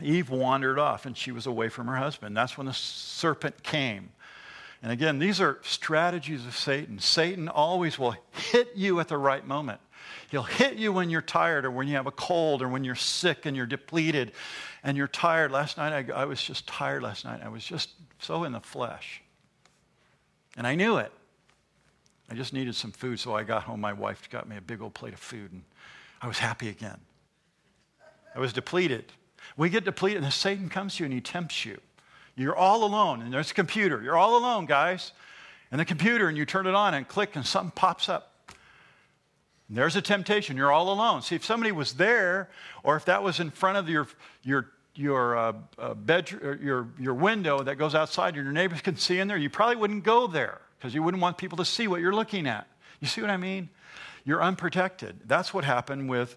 Eve wandered off and she was away from her husband. That's when the serpent came. And again, these are strategies of Satan. Satan always will hit you at the right moment. He'll hit you when you're tired or when you have a cold or when you're sick and you're depleted and you're tired. Last night, I, I was just tired last night. I was just so in the flesh. And I knew it. I just needed some food, so I got home. My wife got me a big old plate of food, and I was happy again. I was depleted. We get depleted, and Satan comes to you and he tempts you. You're all alone, and there's a computer. You're all alone, guys. And the computer, and you turn it on and click, and something pops up. And there's a temptation. You're all alone. See, if somebody was there, or if that was in front of your, your, your, uh, uh, bedroom, your, your window that goes outside, and your neighbors can see in there, you probably wouldn't go there because you wouldn't want people to see what you're looking at. You see what I mean? You're unprotected. That's what happened with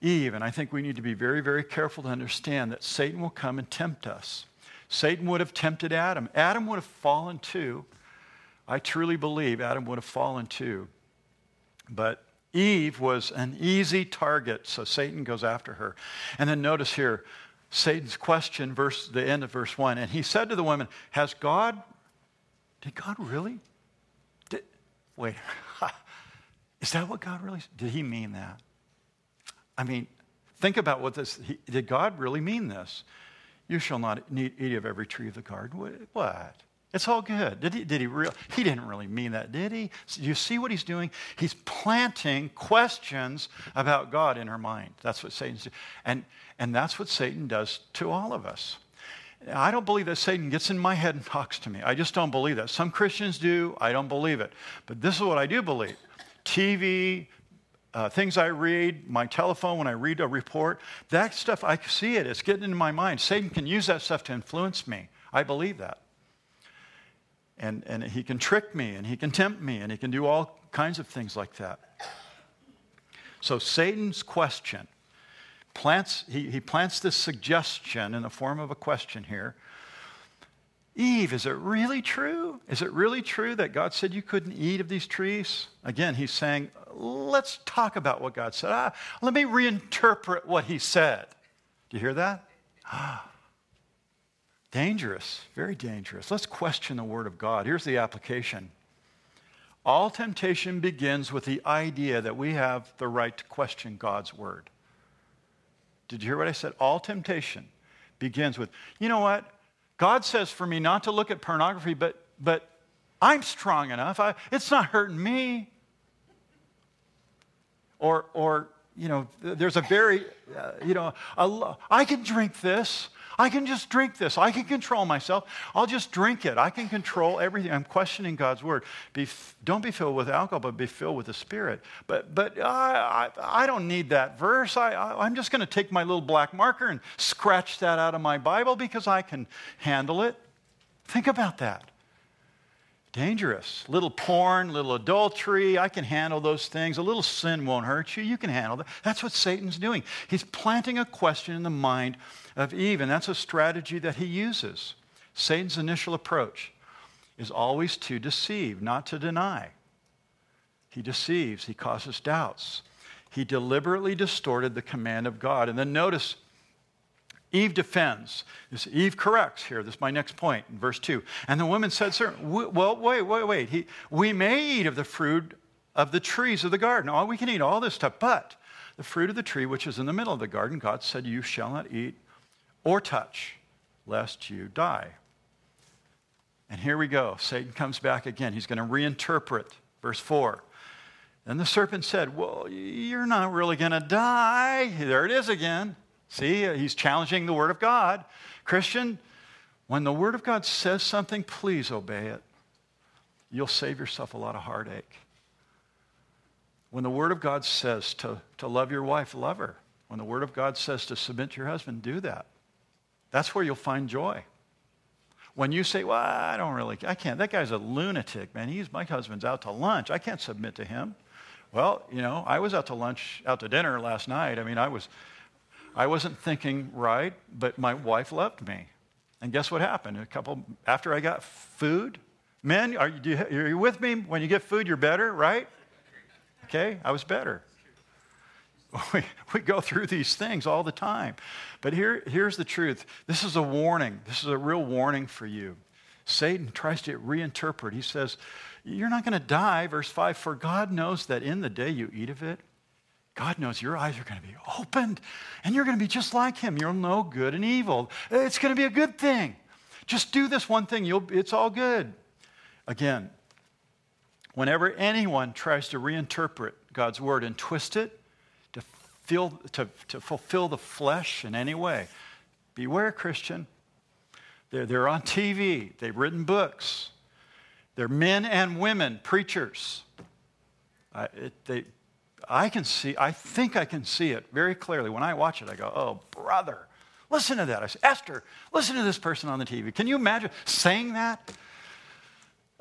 Eve. And I think we need to be very, very careful to understand that Satan will come and tempt us. Satan would have tempted Adam. Adam would have fallen too. I truly believe Adam would have fallen too. But Eve was an easy target, so Satan goes after her. And then notice here Satan's question, verse, the end of verse 1. And he said to the woman, Has God, did God really? Did, wait, is that what God really, did he mean that? I mean, Think about what this, he, did God really mean this? You shall not eat of every tree of the garden. What? It's all good. Did he, did he really? He didn't really mean that, did he? You see what he's doing? He's planting questions about God in her mind. That's what Satan's doing. And, and that's what Satan does to all of us. I don't believe that Satan gets in my head and talks to me. I just don't believe that. Some Christians do. I don't believe it. But this is what I do believe TV, uh, things I read, my telephone when I read a report, that stuff, I see it. It's getting into my mind. Satan can use that stuff to influence me. I believe that. And, and he can trick me and he can tempt me and he can do all kinds of things like that. So, Satan's question plants, he, he plants this suggestion in the form of a question here. Eve, is it really true? Is it really true that God said you couldn't eat of these trees? Again, he's saying, let's talk about what God said. Ah, let me reinterpret what he said. Do you hear that? Ah, dangerous, very dangerous. Let's question the word of God. Here's the application. All temptation begins with the idea that we have the right to question God's word. Did you hear what I said? All temptation begins with, you know what? God says for me not to look at pornography, but, but I'm strong enough. I, it's not hurting me. Or, or you know, there's a very, uh, you know, a, I can drink this. I can just drink this. I can control myself. I'll just drink it. I can control everything. I'm questioning God's word. Be, don't be filled with alcohol, but be filled with the Spirit. But, but I, I, I don't need that verse. I, I, I'm just going to take my little black marker and scratch that out of my Bible because I can handle it. Think about that dangerous. Little porn, little adultery, I can handle those things. A little sin won't hurt you. You can handle that. That's what Satan's doing. He's planting a question in the mind of Eve, and that's a strategy that he uses. Satan's initial approach is always to deceive, not to deny. He deceives, he causes doubts. He deliberately distorted the command of God. And then notice Eve defends. This, Eve corrects here. This is my next point in verse 2. And the woman said, Sir, well, wait, wait, wait. He, we may eat of the fruit of the trees of the garden. Oh, we can eat all this stuff, but the fruit of the tree which is in the middle of the garden, God said, You shall not eat or touch, lest you die. And here we go. Satan comes back again. He's going to reinterpret verse 4. Then the serpent said, Well, you're not really going to die. There it is again. See, he's challenging the Word of God. Christian, when the Word of God says something, please obey it. You'll save yourself a lot of heartache. When the Word of God says to, to love your wife, love her. When the Word of God says to submit to your husband, do that. That's where you'll find joy. When you say, Well, I don't really, I can't, that guy's a lunatic, man. He's, my husband's out to lunch. I can't submit to him. Well, you know, I was out to lunch, out to dinner last night. I mean, I was, I wasn't thinking right, but my wife loved me. And guess what happened? A couple after I got food, men, are you, are you with me? When you get food, you're better, right? Okay, I was better. We, we go through these things all the time. But here, here's the truth this is a warning. This is a real warning for you. Satan tries to reinterpret. He says, You're not going to die, verse 5, for God knows that in the day you eat of it, God knows your eyes are going to be opened and you're going to be just like Him. You'll know good and evil. It's going to be a good thing. Just do this one thing, you'll, it's all good. Again, whenever anyone tries to reinterpret God's word and twist it feel, to, to fulfill the flesh in any way, beware, Christian. They're, they're on TV, they've written books, they're men and women, preachers. Uh, it, they, I can see, I think I can see it very clearly. When I watch it, I go, oh, brother, listen to that. I say, Esther, listen to this person on the TV. Can you imagine saying that?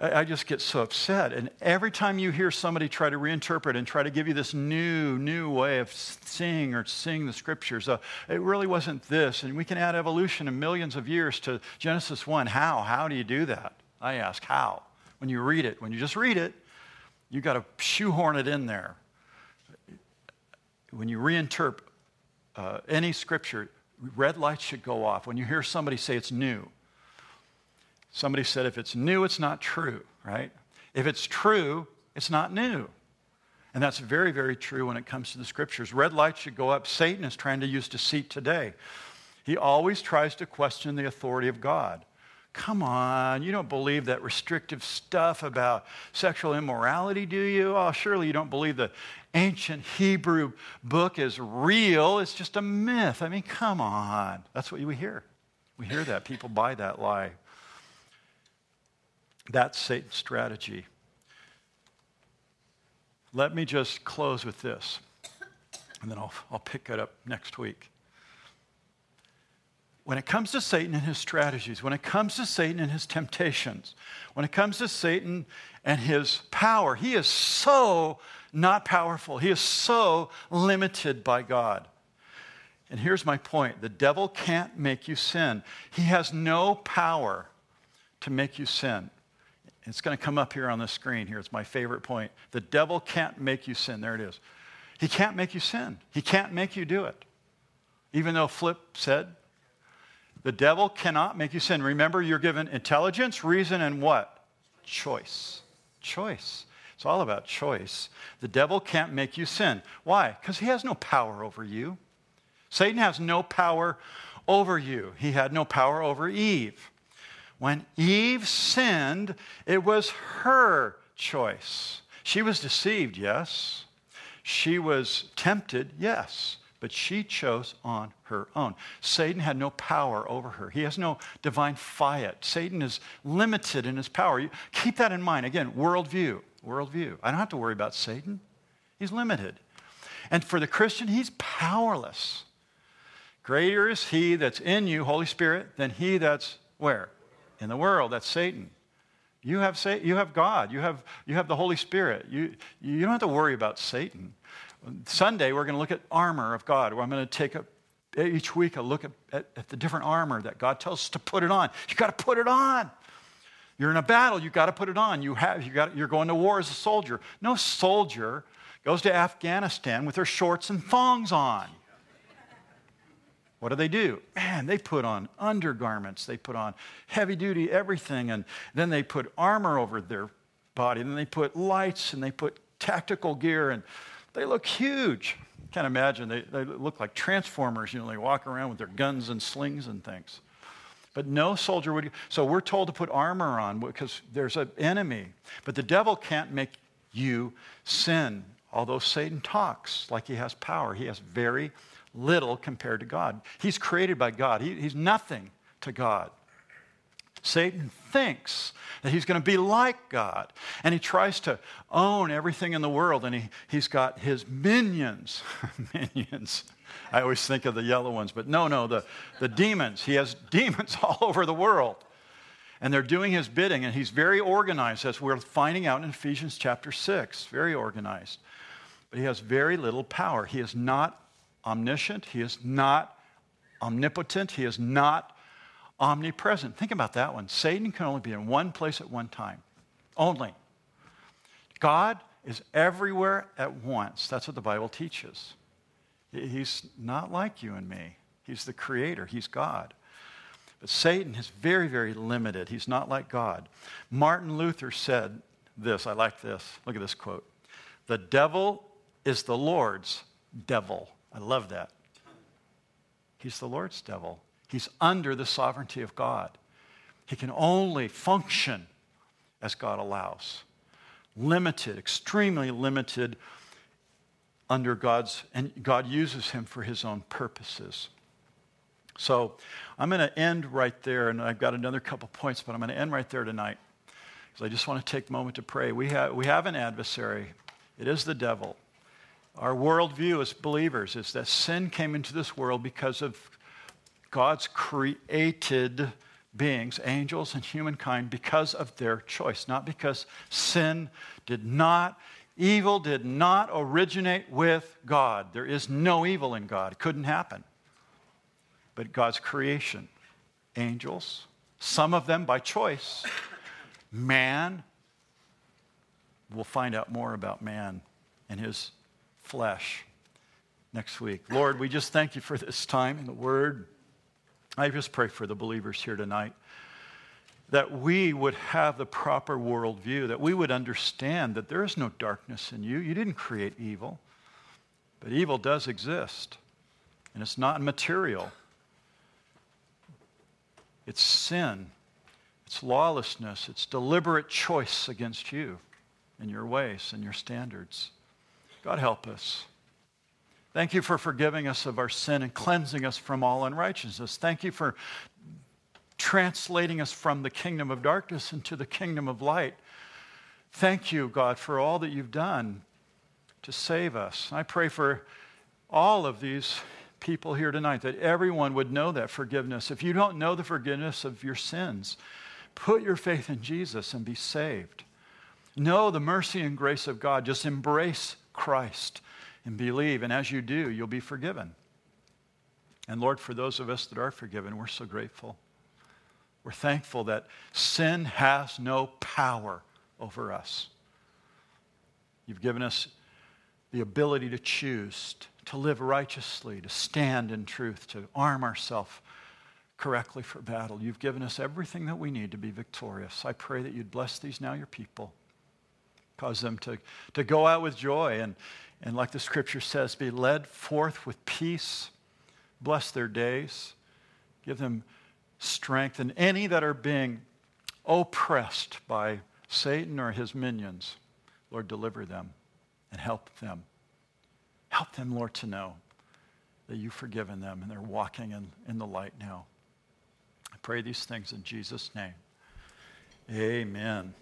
I just get so upset. And every time you hear somebody try to reinterpret and try to give you this new, new way of seeing or seeing the scriptures, uh, it really wasn't this. And we can add evolution in millions of years to Genesis 1. How? How do you do that? I ask, how? When you read it, when you just read it, you've got to shoehorn it in there when you reinterpret uh, any scripture, red lights should go off. When you hear somebody say it's new, somebody said if it's new, it's not true, right? If it's true, it's not new. And that's very, very true when it comes to the scriptures. Red lights should go up. Satan is trying to use deceit today. He always tries to question the authority of God. Come on, you don't believe that restrictive stuff about sexual immorality, do you? Oh, surely you don't believe the ancient Hebrew book is real. It's just a myth. I mean, come on. That's what we hear. We hear that. People buy that lie. That's Satan's strategy. Let me just close with this, and then I'll, I'll pick it up next week. When it comes to Satan and his strategies, when it comes to Satan and his temptations, when it comes to Satan and his power, he is so not powerful. He is so limited by God. And here's my point the devil can't make you sin, he has no power to make you sin. It's going to come up here on the screen here. It's my favorite point. The devil can't make you sin. There it is. He can't make you sin. He can't make you do it. Even though Flip said, the devil cannot make you sin. Remember, you're given intelligence, reason, and what? Choice. Choice. It's all about choice. The devil can't make you sin. Why? Because he has no power over you. Satan has no power over you. He had no power over Eve. When Eve sinned, it was her choice. She was deceived, yes. She was tempted, yes. But she chose on her own. Satan had no power over her. He has no divine fiat. Satan is limited in his power. You keep that in mind. Again, worldview. Worldview. I don't have to worry about Satan. He's limited. And for the Christian, he's powerless. Greater is he that's in you, Holy Spirit, than he that's where? In the world. That's Satan. You have, you have God. You have, you have the Holy Spirit. You, you don't have to worry about Satan. Sunday, we're going to look at armor of God, I'm going to take a, each week a look at, at, at the different armor that God tells us to put it on. you got to put it on. You're in a battle, you got to put it on. You have, you got, you're going to war as a soldier. No soldier goes to Afghanistan with their shorts and thongs on. What do they do? Man, they put on undergarments, they put on heavy duty everything, and then they put armor over their body, then they put lights and they put tactical gear, and they look huge. Can't imagine. They, they look like transformers, you know, they walk around with their guns and slings and things. But no soldier would. So we're told to put armor on because there's an enemy. But the devil can't make you sin, although Satan talks like he has power. He has very little compared to God. He's created by God, he, he's nothing to God. Satan thinks that he's going to be like God, and he tries to own everything in the world, and he, he's got his minions. minions. I always think of the yellow ones, but no, no, the, the demons. He has demons all over the world. And they're doing his bidding, and he's very organized, as we're finding out in Ephesians chapter 6. Very organized. But he has very little power. He is not omniscient, he is not omnipotent, he is not omnipresent. Think about that one. Satan can only be in one place at one time. Only. God is everywhere at once. That's what the Bible teaches. He's not like you and me. He's the creator, he's God. But Satan is very, very limited. He's not like God. Martin Luther said this. I like this. Look at this quote The devil is the Lord's devil. I love that. He's the Lord's devil. He's under the sovereignty of God. He can only function as God allows. Limited, extremely limited under God's, and God uses him for his own purposes. So I'm going to end right there, and I've got another couple points, but I'm going to end right there tonight because I just want to take a moment to pray. We have, we have an adversary, it is the devil. Our worldview as believers is that sin came into this world because of God's created beings, angels and humankind, because of their choice, not because sin did not, evil did not originate with God. There is no evil in God, it couldn't happen. But God's creation, angels, some of them by choice, man, we'll find out more about man and his flesh next week. Lord, we just thank you for this time in the Word. I just pray for the believers here tonight. that we would have the proper worldview, that we would understand that there is no darkness in you. You didn't create evil, but evil does exist, and it's not material. It's sin, it's lawlessness, it's deliberate choice against you and your ways and your standards. God help us. Thank you for forgiving us of our sin and cleansing us from all unrighteousness. Thank you for translating us from the kingdom of darkness into the kingdom of light. Thank you, God, for all that you've done to save us. I pray for all of these people here tonight that everyone would know that forgiveness. If you don't know the forgiveness of your sins, put your faith in Jesus and be saved. Know the mercy and grace of God. Just embrace Christ and believe. And as you do, you'll be forgiven. And Lord, for those of us that are forgiven, we're so grateful. We're thankful that sin has no power over us. You've given us the ability to choose, to live righteously, to stand in truth, to arm ourselves correctly for battle. You've given us everything that we need to be victorious. I pray that you'd bless these now, your people. Cause them to, to go out with joy and, and, like the scripture says, be led forth with peace. Bless their days. Give them strength. And any that are being oppressed by Satan or his minions, Lord, deliver them and help them. Help them, Lord, to know that you've forgiven them and they're walking in, in the light now. I pray these things in Jesus' name. Amen.